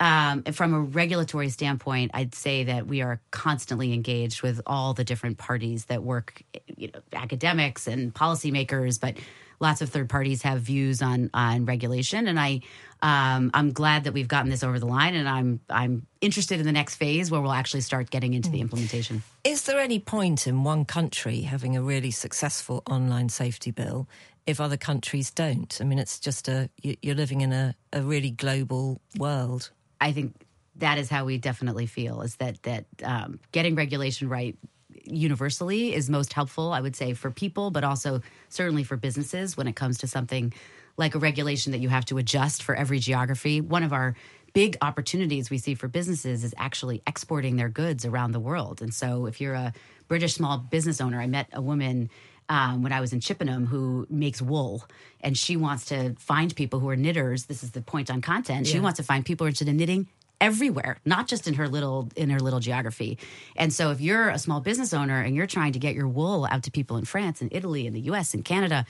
Um, from a regulatory standpoint, I'd say that we are constantly engaged with all the different parties that work, you know, academics and policymakers, but lots of third parties have views on on regulation. And I, um, I'm glad that we've gotten this over the line, and I'm I'm interested in the next phase where we'll actually start getting into the implementation. Is there any point in one country having a really successful online safety bill if other countries don't? I mean, it's just a you- you're living in a, a really global world. I think that is how we definitely feel is that that um, getting regulation right universally is most helpful. I would say for people, but also certainly for businesses when it comes to something like a regulation that you have to adjust for every geography. One of our big opportunities we see for businesses is actually exporting their goods around the world. And so if you're a British small business owner, I met a woman um, when I was in Chippenham who makes wool, and she wants to find people who are knitters. This is the point on content. She Yeah. wants to find people who are interested in knitting everywhere, not just in her little in her little geography. And so, if you're a small business owner and you're trying to get your wool out to people in France and Italy and the U.S. and Canada.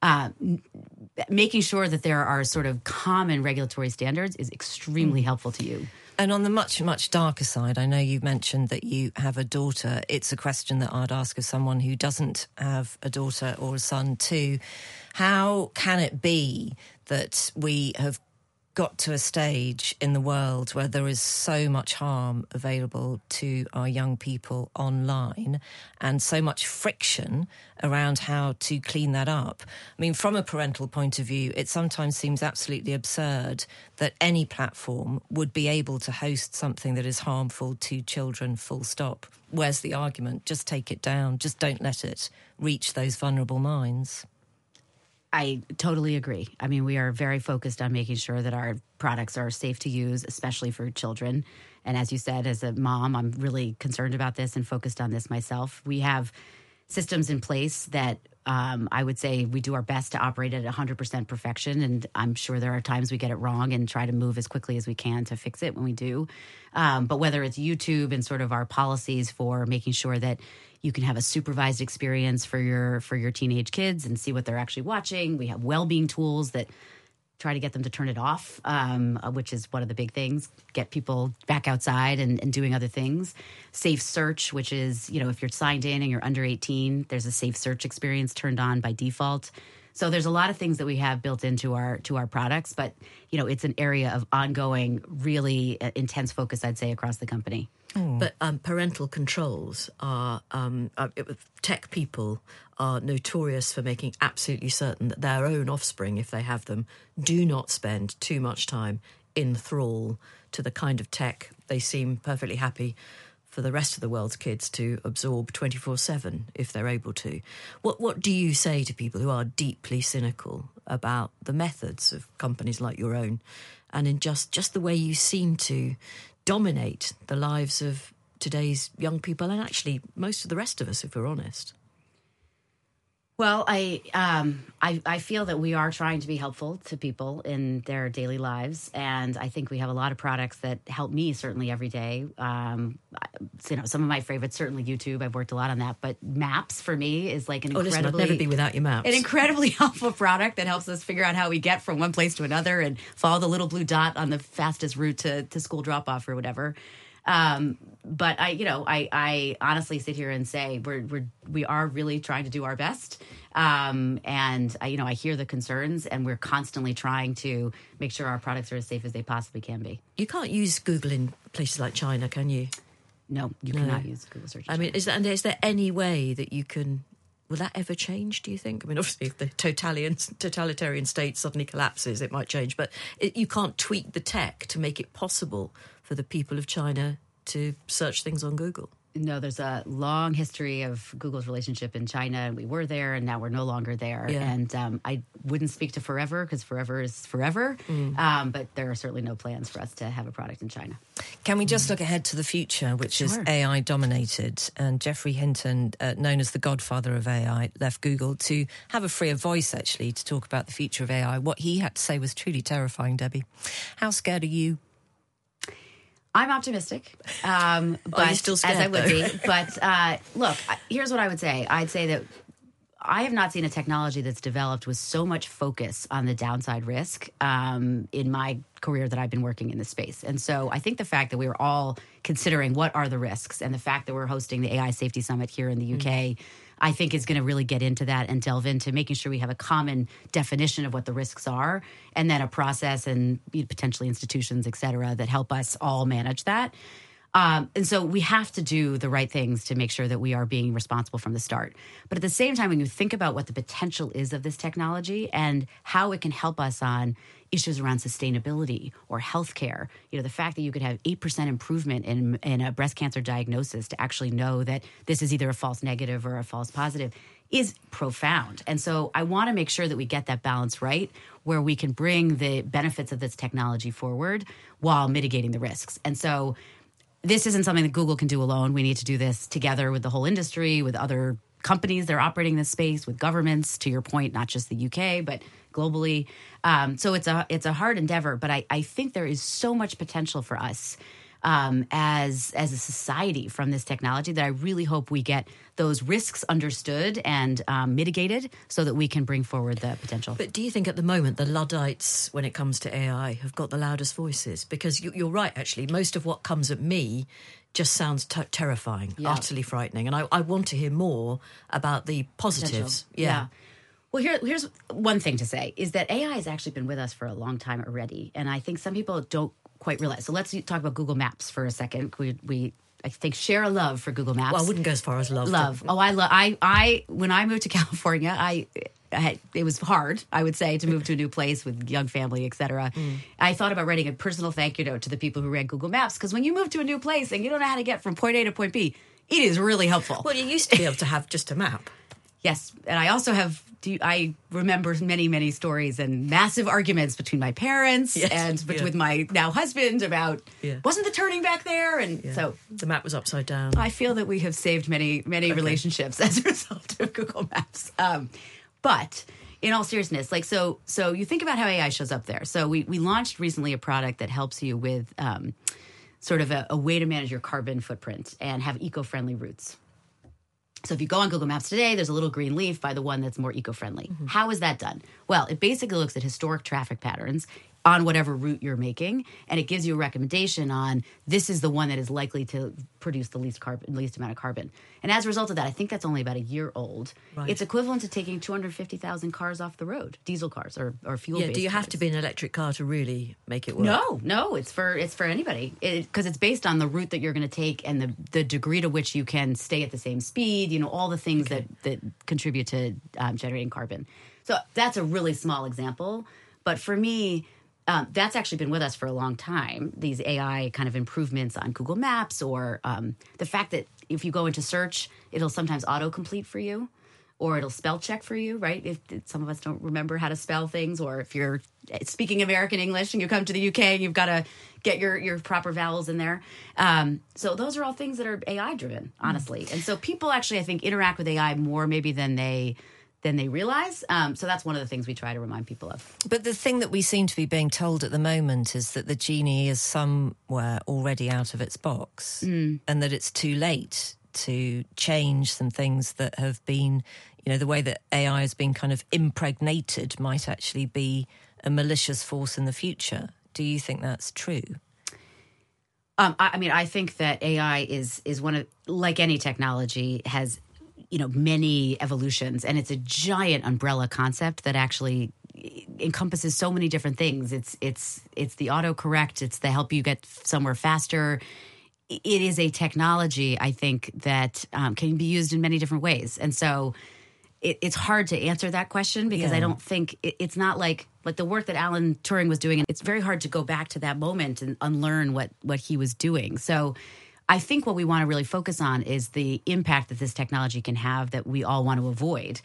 Uh, making sure that there are sort of common regulatory standards is extremely helpful to you. And on the much, much darker side, I know you mentioned that you have a daughter. It's a question that I'd ask of someone who doesn't have a daughter or a son too. How can it be that we have got to a stage in the world where there is so much harm available to our young people online and so much friction around how to clean that up. I mean, from a parental point of view, it sometimes seems absolutely absurd that any platform would be able to host something that is harmful to children, full stop. Where's the argument? Just take it down, just don't let it reach those vulnerable minds. I totally agree. I mean, we are very focused on making sure that our products are safe to use, especially for children. And as you said, as a mom, I'm really concerned about this and focused on this myself. We have systems in place that um, I would say we do our best to operate at 100% perfection. And I'm sure there are times we get it wrong and try to move as quickly as we can to fix it when we do. Um, but whether it's YouTube and sort of our policies for making sure that you can have a supervised experience for your for your teenage kids and see what they're actually watching. We have well-being tools that try to get them to turn it off, um, uh, which is one of the big things. Get people back outside and, and doing other things. Safe search, which is you know if you're signed in and you're under 18, there's a safe search experience turned on by default. So there's a lot of things that we have built into our to our products, but you know it's an area of ongoing, really uh, intense focus, I'd say, across the company. But um, parental controls are um, uh, it- tech people are notorious for making absolutely certain that their own offspring, if they have them, do not spend too much time in thrall to the kind of tech they seem perfectly happy for the rest of the world's kids to absorb 24/7 if they're able to. What what do you say to people who are deeply cynical about the methods of companies like your own and in just just the way you seem to dominate the lives of today's young people and actually most of the rest of us if we're honest. Well, I, um, I I feel that we are trying to be helpful to people in their daily lives, and I think we have a lot of products that help me certainly every day. Um, you know, some of my favorites certainly YouTube. I've worked a lot on that, but Maps for me is like an Oh, listen, I'd incredibly never be without your maps. an incredibly helpful product that helps us figure out how we get from one place to another and follow the little blue dot on the fastest route to, to school drop off or whatever. Um, but I, you know, I, I honestly sit here and say we're, we're, we are really trying to do our best. Um, and I, you know, I hear the concerns and we're constantly trying to make sure our products are as safe as they possibly can be. you can't use Google in places like China, can you? No, you cannot use Google search. I mean, is, that, and is there any way that you can? Will that ever change? Do you think? I mean, obviously, if the totalitarian totalitarian state suddenly collapses, it might change. But it, you can't tweak the tech to make it possible for the people of China to search things on Google. No, there's a long history of Google's relationship in China, and we were there, and now we're no longer there. Yeah. And um, I wouldn't speak to forever because forever is forever. Mm. Um, but there are certainly no plans for us to have a product in China. Can we just look ahead to the future, which is AI dominated? And Geoffrey Hinton, uh, known as the godfather of AI, left Google to have a freer voice, actually, to talk about the future of AI. What he had to say was truly terrifying, Debbie. How scared are you? I'm optimistic, um, but still as I would though? be. But uh, look, here's what I would say. I'd say that I have not seen a technology that's developed with so much focus on the downside risk um, in my career that I've been working in this space. And so I think the fact that we are all considering what are the risks and the fact that we're hosting the AI Safety Summit here in the UK. I think is going to really get into that and delve into making sure we have a common definition of what the risks are, and then a process and potentially institutions, et cetera, that help us all manage that. Um, and so we have to do the right things to make sure that we are being responsible from the start. But at the same time, when you think about what the potential is of this technology and how it can help us on issues around sustainability or healthcare, you know, the fact that you could have 8% improvement in, in a breast cancer diagnosis to actually know that this is either a false negative or a false positive is profound. And so I want to make sure that we get that balance right where we can bring the benefits of this technology forward while mitigating the risks. And so this isn't something that Google can do alone. We need to do this together with the whole industry, with other companies that are operating this space, with governments. To your point, not just the UK, but globally. Um, so it's a it's a hard endeavor, but I, I think there is so much potential for us um, as as a society from this technology that I really hope we get those risks understood and um, mitigated so that we can bring forward the potential. But do you think at the moment the Luddites, when it comes to AI, have got the loudest voices? Because you, you're right, actually. Most of what comes at me just sounds t- terrifying, Yeah. utterly frightening. And I, I want to hear more about the positives. Yeah. Well, here, here's one thing to say is that AI has actually been with us for a long time already. And I think some people don't quite realize. So let's talk about Google Maps for a second. We, we I think, share a love for Google Maps. Well, I wouldn't go as far as love. love. Oh, I love. I, I, when I moved to California, I, I had, it was hard, I would say, to move to a new place with young family, et cetera. Mm. I thought about writing a personal thank you note to the people who ran Google Maps because when you move to a new place and you don't know how to get from point A to point B, it is really helpful. Well, you used to be able to have just a map. Yes, and I also have. Do you, I remember many, many stories and massive arguments between my parents Yes, and yeah. with my now husband about Yeah. wasn't the turning back there, and so The map was upside down. I feel that we have saved many, many relationships as a result of Google Maps. Um, but in all seriousness, like so, so you think about how AI shows up there. So we we launched recently a product that helps you with um, sort of a, a way to manage your carbon footprint and have eco-friendly routes. So if you go on Google Maps today, there's a little green leaf by the one that's more eco-friendly. Mm-hmm. How is that done? Well, it basically looks at historic traffic patterns on whatever route you're making, and it gives you a recommendation on this is the one that is likely to produce the least carbon, least amount of carbon. And as a result of that, I think that's only about a year old. It's equivalent to taking 250,000 cars off the road, diesel cars or, or fuel. Yeah, do you have to be an electric car to really make it work? No, no, it's for it's for anybody because it's based on the route that you're going to take and the the degree to which you can stay at the same speed. You know, all the things that that contribute to um, generating carbon. So that's a really small example, but for me. Um, that's actually been with us for a long time. These AI kind of improvements on Google Maps, or um, the fact that if you go into search, it'll sometimes autocomplete for you or it'll spell check for you, right? If, if some of us don't remember how to spell things, or if you're speaking American English and you come to the UK, you've got to get your your proper vowels in there. Um, so those are all things that are AI driven, honestly. And so people actually, I think, interact with AI more maybe than they than they realize. Um, so that's one of the things we try to remind people of. But the thing that we seem to be being told at the moment is that the genie is somewhere already out of its box and that it's too late to change some things that have been, you know, the way that AI has been kind of impregnated might actually be a malicious force in the future. Do you think that's true? Um, I, I mean, I think that AI is is one of like any technology has you know many evolutions, and it's a giant umbrella concept that actually encompasses so many different things. It's it's it's the autocorrect. It's the help you get somewhere faster. It is a technology, I think, that um, can be used in many different ways, and so it, it's hard to answer that question because I don't think it, it's not like like the work that Alan Turing was doing. It's very hard to go back to that moment and unlearn what what he was doing. So. I think what we want to really focus on is the impact that this technology can have that we all want to avoid,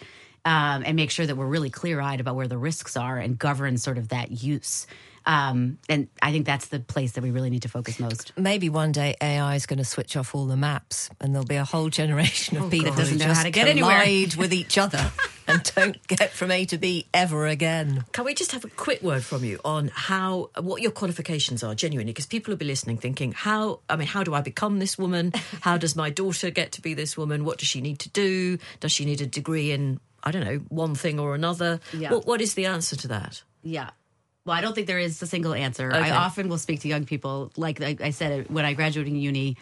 um, and make sure that we're really clear eyed about where the risks are and govern sort of that use. Um, and I think that's the place that we really need to focus most. Maybe one day AI is going to switch off all the maps, and there'll be a whole generation of people that doesn't who know just how to get anywhere. collide with each other and don't get from A to B ever again. Can we just have a quick word from you on how what your qualifications are genuinely? Because people will be listening, thinking, "How? I mean, how do I become this woman? How does my daughter get to be this woman? What does she need to do? Does she need a degree in I don't know one thing or another? Yeah. What, what is the answer to that? Yeah. Well, I don't think there is a single answer. Okay. I often will speak to young people. Like I, I said, when I graduated in uni,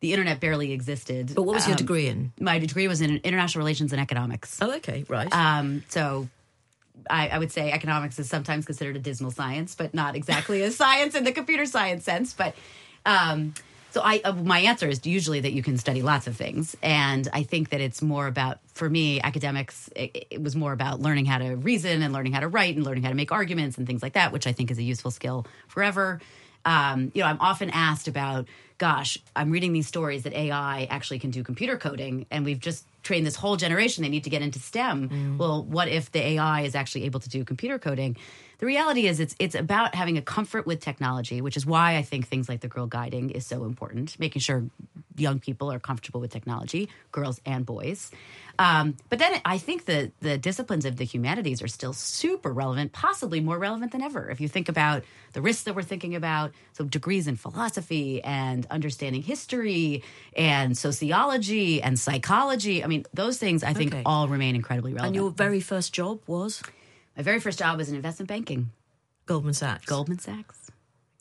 the internet barely existed. But what was your Um, degree in? My degree was in international relations and economics. Oh, okay, right. Um, so I, I would say economics is sometimes considered a dismal science, but not exactly a science in the computer science sense. But um, so I, uh, my answer is usually that you can study lots of things, and I think that it's more about, for me, academics. It, it was more about learning how to reason and learning how to write and learning how to make arguments and things like that, which I think is a useful skill forever. Um, you know, I'm often asked about, gosh, I'm reading these stories that AI actually can do computer coding, and we've just trained this whole generation. They need to get into STEM. Well, what if the AI is actually able to do computer coding? The reality is, it's it's about having a comfort with technology, which is why I think things like the girl guiding is so important. Making sure young people are comfortable with technology, girls and boys. Um, but then I think the the disciplines of the humanities are still super relevant, possibly more relevant than ever. If you think about the risks that we're thinking about, so degrees in philosophy and understanding history and sociology and psychology. I mean, those things I think Okay. all remain incredibly relevant. and your very first job was My very first job was in investment banking, Goldman Sachs. Goldman Sachs.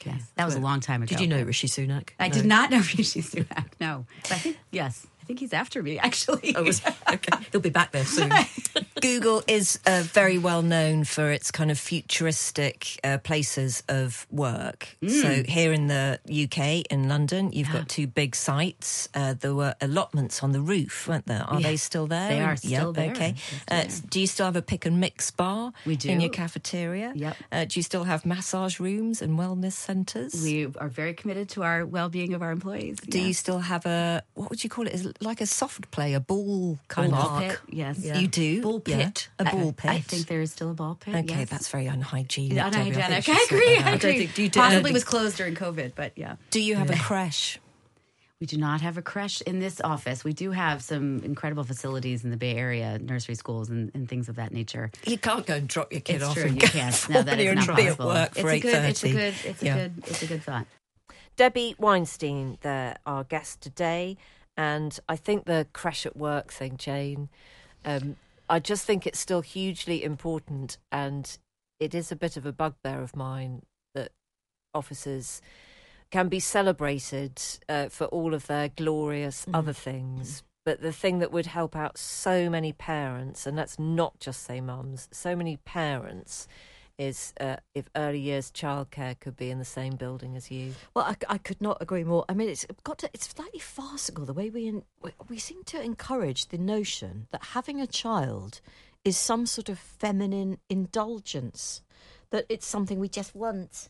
Yes, that was a long time ago. Did you know Rishi Sunak? I No. did not know Rishi Sunak. No, but I think yes, think he's after me actually. Oh, was, okay, he'll be back there soon. Google is uh, very well known for its kind of futuristic uh, places of work. Mm. So here in the UK, in London, you've got two big sites. Uh, there were allotments on the roof, weren't there? Are Yeah, they still there? they are Yep, still there. Okay. They're Uh, do you still have a pick and mix bar? We do. in your cafeteria. Yep. Uh, do you still have massage rooms and wellness centres? we are very committed to our well-being of our employees. do you still have a what would you call it? Is it like a soft play, a ball kind ball of? pit? Yes, Yeah. You do Ball Yeah. pit. a I- ball pit. I, think there is still a ball pit. Okay, yes. that's very unhygienic. Yeah, Debbie. I unhygienic. I you agree. I don't agree. think- do you do- Possibly think- was closed during COVID, but yeah. Do you have a creche? We do not have a creche in this office. We do have some incredible facilities in the Bay Area, nursery schools and, and things of that nature. You can't go and drop your kid it's off true, and you go can't. for No, that is and not be at possible. work it's a good, it's a good, it's Yeah. a good, it's a good thought. Debbie Weinstein, the, our guest today. And I think the creche at work thing, Jane, um, I just think it's still hugely important. And it is a bit of a bugbear of mine that officers can be celebrated uh, for all of their glorious Mm. other things. But the thing that would help out so many parents, and that's not just say mums, so many parents, is uh, if early years childcare could be in the same building as you. Well, I, I could not agree more. I mean, it's got to, it's slightly farcical the way we, in, we we seem to encourage the notion that having a child is some sort of feminine indulgence, that it's something we just want.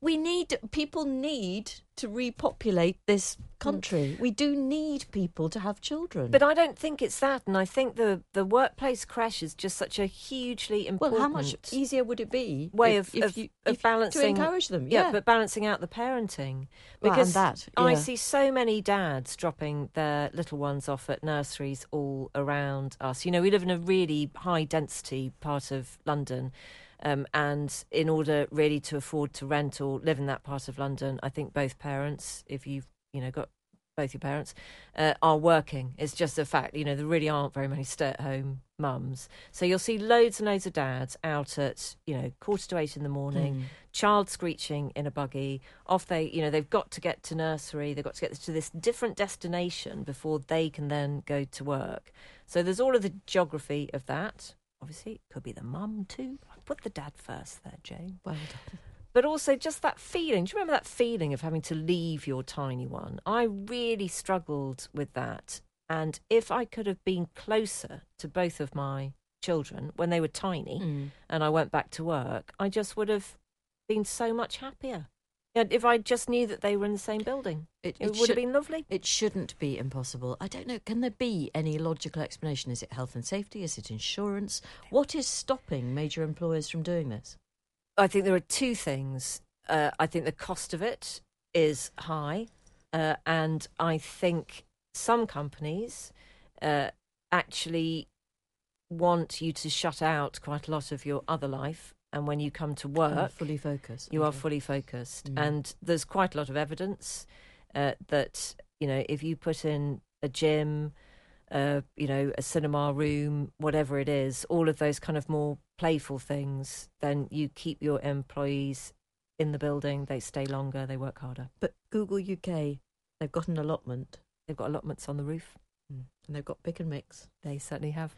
We need people need to repopulate this country. Mm. We do need people to have children. But I don't think it's that, and I think the the workplace creche is just such a hugely important. well, how much easier would it be way if, of if of, you, of if- balancing to encourage them? Yeah, Yeah, but balancing out the parenting Well, because that, I see so many dads dropping their little ones off at nurseries all around us. You know, we live in a really high density part of London. Um, and in order really to afford to rent or live in that part of London, I think both parents, if you've you know got both your parents, uh, are working. It's just a fact. You know, there really aren't very many stay-at-home mums. So you'll see loads and loads of dads out at you know quarter to eight in the morning, Mm. child screeching in a buggy. Off they, you know, they've got to get to nursery. They've got to get to this different destination before they can then go to work. So there's all of the geography of that. Obviously, it could be the mum too. Put the dad first there, Jane well done. but also just that feeling. Do you remember that feeling of having to leave your tiny one? I really struggled with that. And if I could have been closer to both of my children when they were tiny Mm. and I went back to work, I just would have been so much happier. And if I just knew that they were in the same building, It, it, it would should- have been lovely. It shouldn't be impossible. I don't know. Can there be any logical explanation? Is it health and safety? Is it insurance? What is stopping major employers from doing this? I think there are two things. Uh, I think the cost of it is high, uh, and I think some companies uh, actually want you to shut out quite a lot of your other life, and when you come to work, of fully focused. you are fully focused. Mm. And there's quite a lot of evidence uh, that you know if you put in a gym, uh, you know, a cinema room, whatever it is, all of those kind of more playful things, then you keep your employees in the building. They stay longer. They work harder. But Google UK, they've got an allotment, They've got allotments on the roof. Mm. and they've got pick and mix, They certainly have.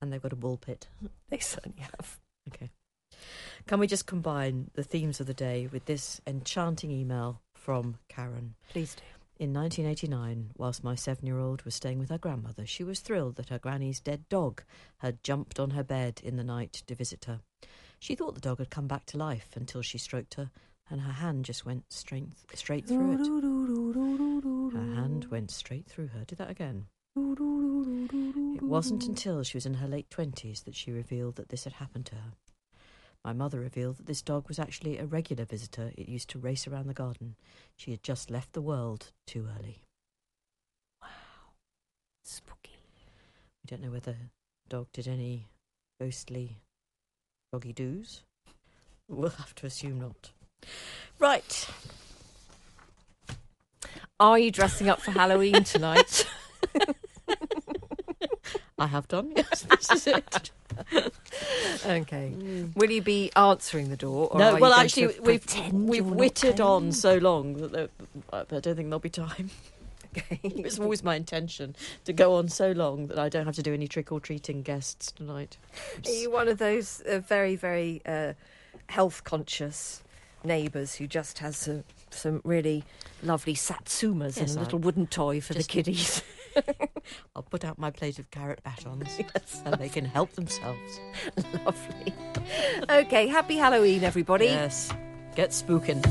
and they've got a ball pit. They certainly have. Okay. Can we just combine the themes of the day with this enchanting email from Karen? Please do. In 1989, whilst my seven year old was staying with her grandmother, she was thrilled that her granny's dead dog had jumped on her bed in the night to visit her. She thought the dog had come back to life until she stroked her, and her hand just went straight, straight through it. Her hand went straight through her. Do that again. It wasn't until she was in her late 20s that she revealed that this had happened to her. My mother revealed that this dog was actually a regular visitor. It used to race around the garden. She had just left the world too early. Wow. Spooky. We don't know whether the dog did any ghostly doggy doos. We'll have to assume not. Right. Are you dressing up for Halloween tonight? I have done, yes. This is it. okay. Will you be answering the door? Or no, well, actually, we've we've wittered on so long that I don't think there'll be time. Okay. It's always my intention to go on so long that I don't have to do any trick or treating guests tonight. Are you one of those uh, very, very uh, health conscious neighbours who just has some, some really lovely satsumas Yes, and a little wooden toy for just- the kiddies? I'll put out my plate of carrot batons yes, and they can help themselves. lovely. okay, happy Halloween, everybody. Yes, get spooking.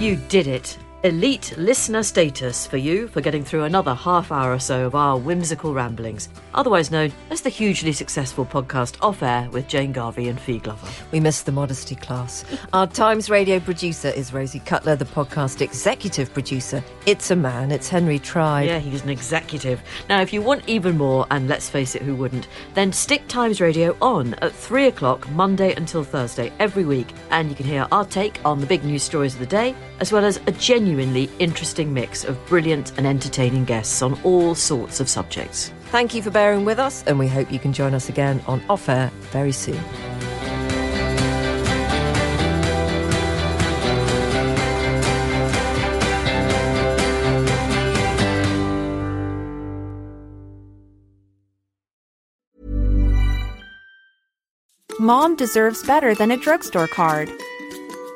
You did it. Elite listener status for you for getting through another half hour or so of our whimsical ramblings, otherwise known as the hugely successful podcast Off Air with Jane Garvey and Fi Glover. We miss the modesty class. Our Times Radio producer is Rosie Cutler, the podcast executive producer. It's a man, it's Henry Tribe. Yeah, he's an executive. Now, if you want even more, and let's face it, who wouldn't, then stick Times Radio on at 3 o'clock Monday until Thursday every week, and you can hear our take on the big news stories of the day, as well as a genuinely interesting mix of brilliant and entertaining guests on all sorts of subjects. Thank you for bearing with us, and we hope you can join us again on Off Air very soon. Mom deserves better than a drugstore card.